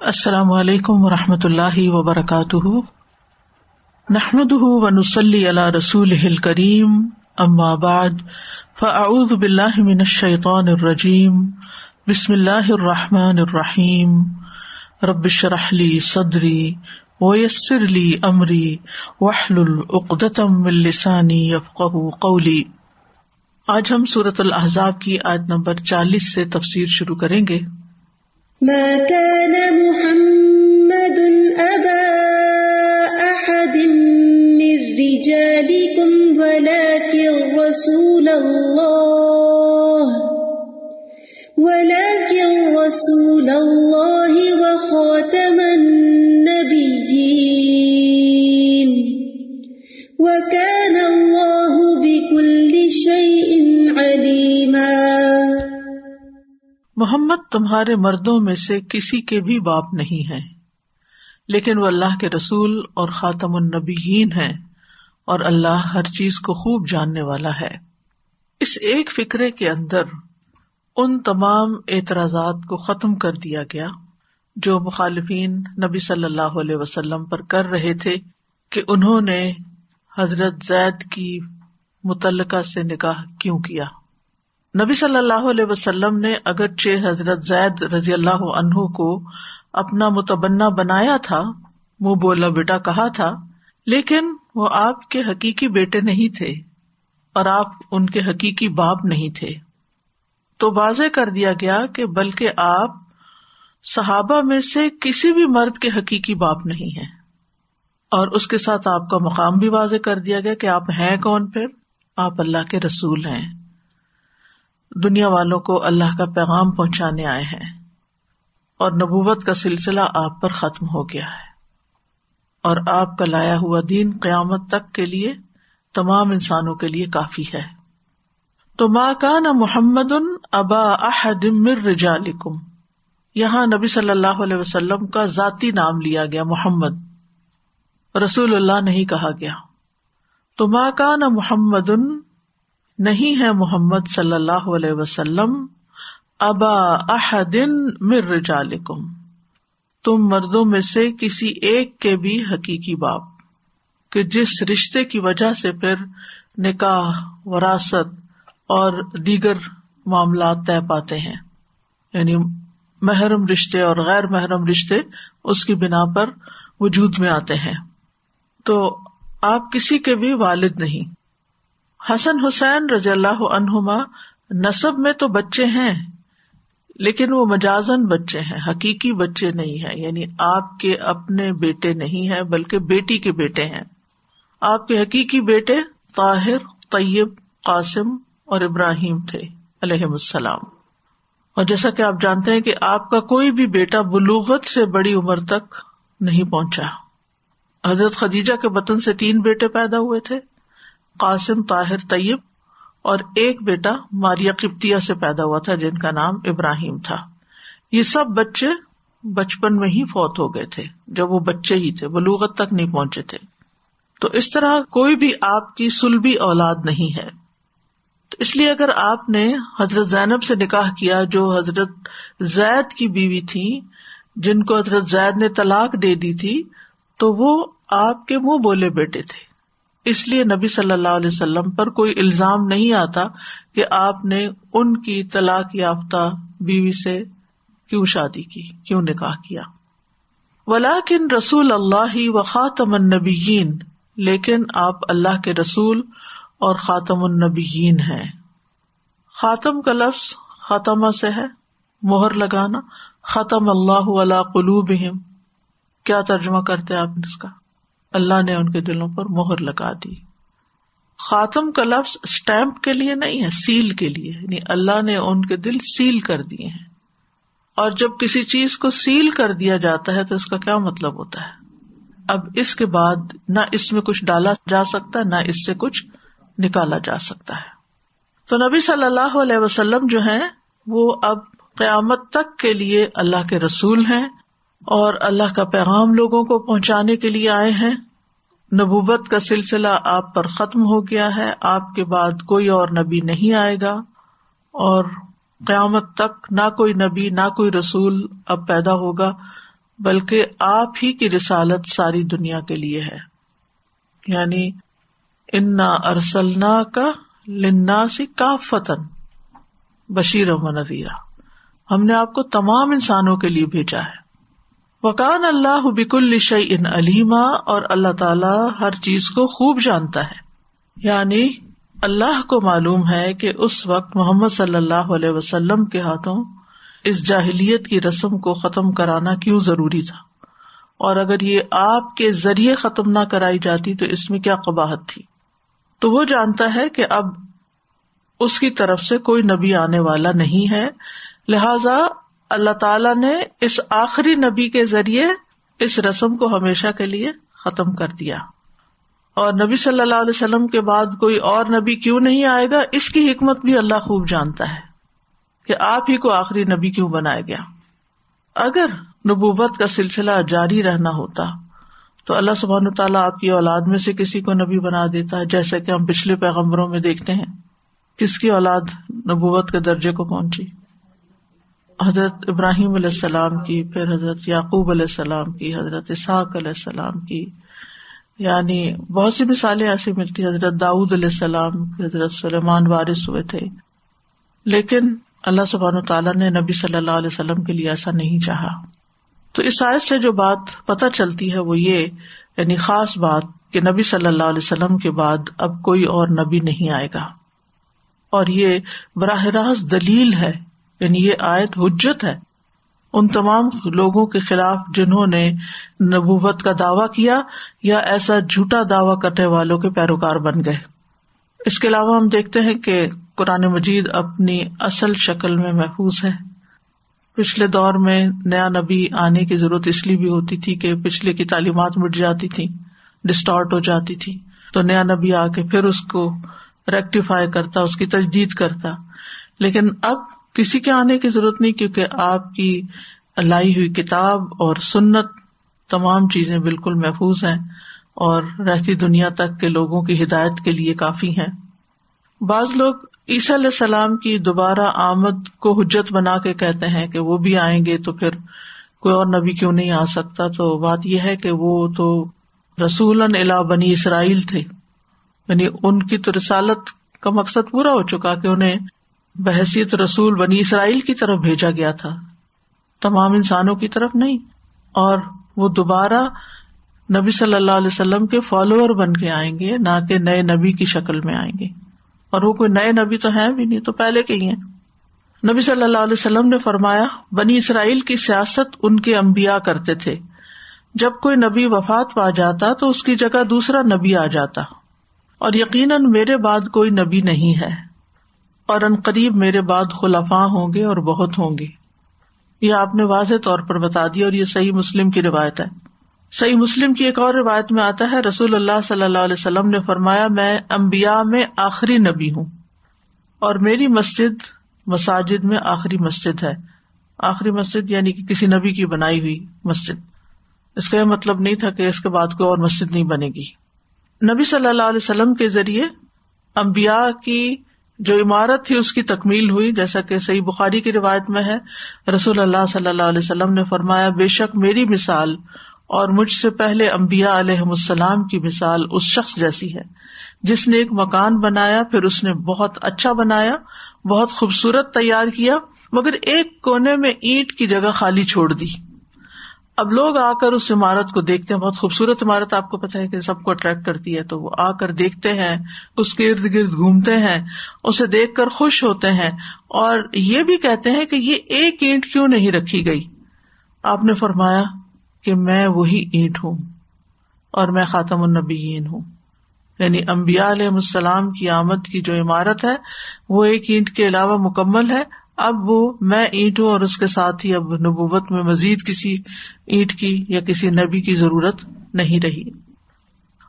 السلام علیکم و رحمۃ اللہ وبرکاتہ۔ نحمد ونسلی علی رسول کریم اما بعد، فاعوذ باللہ من الشیطان الرجیم، بسم اللہ الرحمٰن الرحیم۔ ربش رحلی صدری ویسر لی امری وحل العقدم السانی یفقہ قولی۔ آج ہم صورت الحضاب کی آج نمبر چالیس سے تفسیر شروع کریں گے۔ ما كان محمد أبا أحد من رجالكم، ولكن رسول الله، ولكن رسول الله وخاتم النبيين. وكان محمد تمہارے مردوں میں سے کسی کے بھی باپ نہیں ہے لیکن وہ اللہ کے رسول اور خاتم النبیین ہے اور اللہ ہر چیز کو خوب جاننے والا ہے۔ اس ایک فکرے کے اندر ان تمام اعتراضات کو ختم کر دیا گیا جو مخالفین نبی صلی اللہ علیہ وسلم پر کر رہے تھے کہ انہوں نے حضرت زید کی متعلقہ سے نکاح کیوں کیا۔ نبی صلی اللہ علیہ وسلم نے اگرچہ حضرت زید رضی اللہ عنہ کو اپنا متبنا بنایا تھا، منہ بولا بیٹا کہا تھا، لیکن وہ آپ کے حقیقی بیٹے نہیں تھے اور آپ ان کے حقیقی باپ نہیں تھے۔ تو واضح کر دیا گیا کہ بلکہ آپ صحابہ میں سے کسی بھی مرد کے حقیقی باپ نہیں ہے اور اس کے ساتھ آپ کا مقام بھی واضح کر دیا گیا کہ آپ ہیں کون پھر؟ آپ اللہ کے رسول ہیں۔ دنیا والوں کو اللہ کا پیغام پہنچانے آئے ہیں اور نبوت کا سلسلہ آپ پر ختم ہو گیا ہے۔ اور آپ کا لایا ہوا دین قیامت تک کے لیے تمام انسانوں کے لیے کافی ہے۔ تو ماں کا نہ محمد ان ابا احدمر رجالکم۔ یہاں نبی صلی اللہ علیہ وسلم کا ذاتی نام لیا گیا محمد۔ رسول اللہ نہیں کہا گیا۔ تو ماں کا نہ محمد ان نہیں ہے محمد صلی اللہ علیہ وسلم، ابا احدن مر رجالکم، تم مردوں میں سے کسی ایک کے بھی حقیقی باپ، کہ جس رشتے کی وجہ سے پھر نکاح، وراثت اور دیگر معاملات طے پاتے ہیں۔ یعنی محرم رشتے اور غیر محرم رشتے اس کی بنا پر وجود میں آتے ہیں۔ تو آپ کسی کے بھی والد نہیں۔ حسن حسین رضی اللہ عنہما نصب میں تو بچے ہیں، لیکن وہ مجازن بچے ہیں، حقیقی بچے نہیں ہیں یعنی آپ کے اپنے بیٹے نہیں ہیں، بلکہ بیٹی کے بیٹے ہیں۔ آپ کے حقیقی بیٹے طاہر، طیب، قاسم اور ابراہیم تھے علیہ السلام۔ اور جیسا کہ آپ جانتے ہیں کہ آپ کا کوئی بھی بیٹا بلوغت سے بڑی عمر تک نہیں پہنچا۔ حضرت خدیجہ کے وطن سے تین بیٹے پیدا ہوئے تھے۔ قاسم طاہر طیب اور ایک بیٹا ماریا کپتیا سے پیدا ہوا تھا، جن کا نام ابراہیم تھا۔ یہ سب بچے بچپن میں ہی فوت ہو گئے تھے، جب وہ بچے ہی تھے بلوغت تک نہیں پہنچے تھے۔ تو اس طرح کوئی بھی آپ کی سلبی اولاد نہیں ہے۔ تو اس لیے اگر آپ نے حضرت زینب سے نکاح کیا، جو حضرت زید کی بیوی تھی، جن کو حضرت زید نے طلاق دے دی تھی، تو وہ آپ کے منہ بولے بیٹے تھے۔ اس لیے نبی صلی اللہ علیہ وسلم پر کوئی الزام نہیں آتا کہ آپ نے ان کی طلاق یافتہ بیوی سے کیوں شادی کی، کیوں نکاح کیا۔ ولاکن رسول اللہ و خاتم النبیین، لیکن آپ اللہ کے رسول اور خاتم النبیین ہیں۔ خاتم کا لفظ خاتمہ سے ہے، مہر لگانا، ختم اللہ علا قلوب کیا ترجمہ کرتے آپ اس کا؟ اللہ نے ان کے دلوں پر مہر لگا دی۔ خاتم کا لفظ اسٹمپ کے لیے نہیں ہے سیل کے لیے۔ یعنی اللہ نے ان کے دل سیل کر دیے ہیں۔ اور جب کسی چیز کو سیل کر دیا جاتا ہے تو اس کا کیا مطلب ہوتا ہے؟ اب اس کے بعد نہ اس میں کچھ ڈالا جا سکتا، نہ اس سے کچھ نکالا جا سکتا ہے۔ تو نبی صلی اللہ علیہ وسلم جو ہے وہ اب قیامت تک کے لیے اللہ کے رسول ہیں۔ اور اللہ کا پیغام لوگوں کو پہنچانے کے لیے آئے ہیں۔ نبوت کا سلسلہ آپ پر ختم ہو گیا ہے۔ آپ کے بعد کوئی اور نبی نہیں آئے گا۔ اور قیامت تک نہ کوئی نبی، نہ کوئی رسول اب پیدا ہوگا، بلکہ آپ ہی کی رسالت ساری دنیا کے لیے ہے۔ یعنی انا ارسلنا کا لنا سی کا فتن بشیر و نویرا ہم نے آپ کو تمام انسانوں کے لیے بھیجا ہے۔ وکان اللہ بک الش ان علیما اور اللہ تعالی ہر چیز کو خوب جانتا ہے۔ یعنی اللہ کو معلوم ہے کہ اس وقت محمد صلی اللہ علیہ وسلم کے ہاتھوں اس جاہلیت کی رسم کو ختم کرانا کیوں ضروری تھا؟ اور اگر یہ آپ کے ذریعے ختم نہ کرائی جاتی تو اس میں کیا قباحت تھی؟ تو وہ جانتا ہے کہ اب اس کی طرف سے کوئی نبی آنے والا نہیں ہے۔ لہذا اللہ تعالی نے اس آخری نبی کے ذریعے اس رسم کو ہمیشہ کے لیے ختم کر دیا۔ اور نبی صلی اللہ علیہ وسلم کے بعد کوئی اور نبی کیوں نہیں آئے گا؟ اس کی حکمت بھی اللہ خوب جانتا ہے کہ آپ ہی کو آخری نبی کیوں بنایا گیا۔ اگر نبوت کا سلسلہ جاری رہنا ہوتا تو اللہ سبحان تعالیٰ آپ کی اولاد میں سے کسی کو نبی بنا دیتا ہے جیسے کہ ہم پچھلے پیغمبروں میں دیکھتے ہیں۔ کس کی اولاد نبوت کے درجے کو پہنچی؟ حضرت ابراہیم علیہ السلام کی، پھر حضرت یعقوب علیہ السلام کی، حضرت اسحاق علیہ السلام کی۔ یعنی بہت سی مثالیں ایسی ملتی حضرت داؤد علیہ السلام حضرت سلیمان وارث ہوئے تھے۔ لیکن اللہ سبحان تعالیٰ نے نبی صلی اللہ علیہ وسلم کے لیے ایسا نہیں چاہا۔ تو اس آیت سے جو بات پتہ چلتی ہے وہ یہ یعنی خاص بات کہ نبی صلی اللہ علیہ وسلم کے بعد اب کوئی اور نبی نہیں آئے گا۔ اور یہ براہ راست دلیل ہے یعنی یہ آیت حجت ہے۔ ان تمام لوگوں کے خلاف جنہوں نے نبوت کا دعوی کیا یا ایسا جھوٹا دعوی کرنے والوں کے پیروکار بن گئے۔ اس کے علاوہ ہم دیکھتے ہیں کہ قرآن مجید اپنی اصل شکل میں محفوظ ہے۔ پچھلے دور میں نیا نبی آنے کی ضرورت اس لیے بھی ہوتی تھی کہ پچھلے کی تعلیمات مٹ جاتی تھی ڈسٹارٹ ہو جاتی تھی۔ تو نیا نبی آ کے پھر اس کو ریکٹیفائی کرتا، اس کی تجدید کرتا۔ لیکن اب کسی کے آنے کی ضرورت نہیں، کیونکہ آپ کی لائی ہوئی کتاب اور سنت تمام چیزیں بالکل محفوظ ہیں اور رہتی دنیا تک کے لوگوں کی ہدایت کے لیے کافی ہیں۔ بعض لوگ عیسی علیہ السلام کی دوبارہ آمد کو حجت بنا کے کہتے ہیں کہ وہ بھی آئیں گے تو پھر کوئی اور نبی کیوں نہیں آ سکتا؟ تو بات یہ ہے کہ وہ تو رسول الا بنی اسرائیل تھے یعنی ان کی تو رسالت کا مقصد پورا ہو چکا کہ انہیں بحثیت رسول بنی اسرائیل کی طرف بھیجا گیا تھا۔ تمام انسانوں کی طرف نہیں، اور وہ دوبارہ نبی صلی اللہ علیہ وسلم کے فالوور بن کے آئیں گے، نہ کہ نئے نبی کی شکل میں آئیں گے۔ اور وہ کوئی نئے نبی تو ہیں بھی نہیں، تو پہلے کے ہی ہیں۔ نبی صلی اللہ علیہ وسلم نے فرمایا، بنی اسرائیل کی سیاست ان کے امبیا کرتے تھے۔ جب کوئی نبی وفات پا جاتا تو اس کی جگہ دوسرا نبی آ جاتا۔ اور یقیناً میرے بعد کوئی نبی نہیں ہے۔ اور ان قریب میرے بعد خلفاء ہوں گے اور بہت ہوں گے۔ یہ آپ نے واضح طور پر بتا دیا اور یہ صحیح مسلم کی روایت ہے۔ صحیح مسلم کی ایک اور روایت میں آتا ہے، رسول اللہ صلی اللہ علیہ وسلم نے فرمایا، میں امبیا میں آخری نبی ہوں۔ اور میری مسجد مساجد میں آخری مسجد ہے۔ آخری مسجد یعنی کہ کسی نبی کی بنائی ہوئی مسجد۔ اس کا یہ مطلب نہیں تھا کہ اس کے بعد کوئی اور مسجد نہیں بنے گی۔ نبی صلی اللہ علیہ وسلم کے ذریعے امبیا کی جو عمارت تھی اس کی تکمیل ہوئی، جیسا کہ صحیح بخاری کی روایت میں ہے، رسول اللہ صلی اللہ علیہ وسلم نے فرمایا، بے شک میری مثال اور مجھ سے پہلے امبیا علیہ السلام کی مثال اس شخص جیسی ہے۔ جس نے ایک مکان بنایا، پھر اس نے بہت اچھا بنایا، بہت خوبصورت تیار کیا، مگر ایک کونے میں اینٹ کی جگہ خالی چھوڑ دی۔ اب لوگ آ کر اس عمارت کو دیکھتے ہیں، بہت خوبصورت عمارت آپ کو پتا ہے کہ سب کو اٹریکٹ کرتی ہے، تو وہ آ کر دیکھتے ہیں، اس کے ارد گرد گھومتے ہیں، اسے دیکھ کر خوش ہوتے ہیں۔ اور یہ بھی کہتے ہیں کہ یہ ایک اینٹ کیوں نہیں رکھی گئی؟ آپ نے فرمایا کہ میں وہی اینٹ ہوں اور میں خاتم النبیین ہوں۔ یعنی امبیا علیہ السلام کی آمد کی جو عمارت ہے، وہ ایک اینٹ کے علاوہ مکمل ہے اب وہ میں اینٹ ہوں اور اس کے ساتھ ہی اب نبوت میں مزید کسی اینٹ کی یا کسی نبی کی ضرورت نہیں رہی۔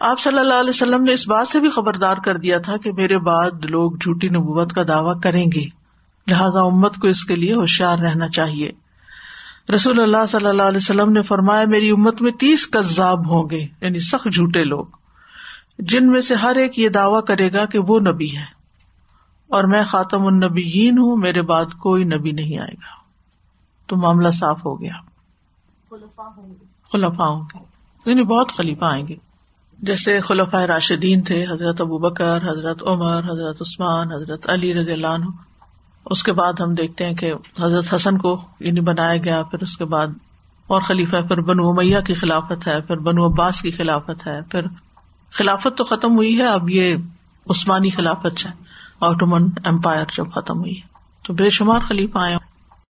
آپ صلی اللہ علیہ وسلم نے اس بات سے بھی خبردار کر دیا تھا کہ میرے بعد لوگ جھوٹی نبوت کا دعوی کریں گے۔ لہذا امت کو اس کے لیے ہوشیار رہنا چاہیے۔ رسول اللہ صلی اللہ علیہ وسلم نے فرمایا، میری امت میں تیس کذاب ہوں گے یعنی سخت جھوٹے لوگ، جن میں سے ہر ایک یہ دعوی کرے گا کہ وہ نبی ہے۔ اور میں خاتم النبیین ہوں میرے بعد کوئی نبی نہیں آئے گا۔ تو معاملہ صاف ہو گیا۔ خلفا ہوں گے۔ یعنی بہت خلیفہ آئیں گے۔ جیسے خلفۂ راشدین تھے حضرت ابو بکر حضرت عمر حضرت عثمان حضرت علی رضی اللہ عنہ۔ اس کے بعد ہم دیکھتے ہیں کہ حضرت حسن کو یعنی بنایا گیا پھر اس کے بعد اور خلیفہ پھر بنو میاں کی خلافت ہے پھر بنو عباس کی خلافت ہے پھر خلافت تو ختم ہوئی ہے اب یہ عثمانی خلافت ہے۔ آٹومن امپائر جب ختم ہوئی تو بے شمار خلیفہ آئے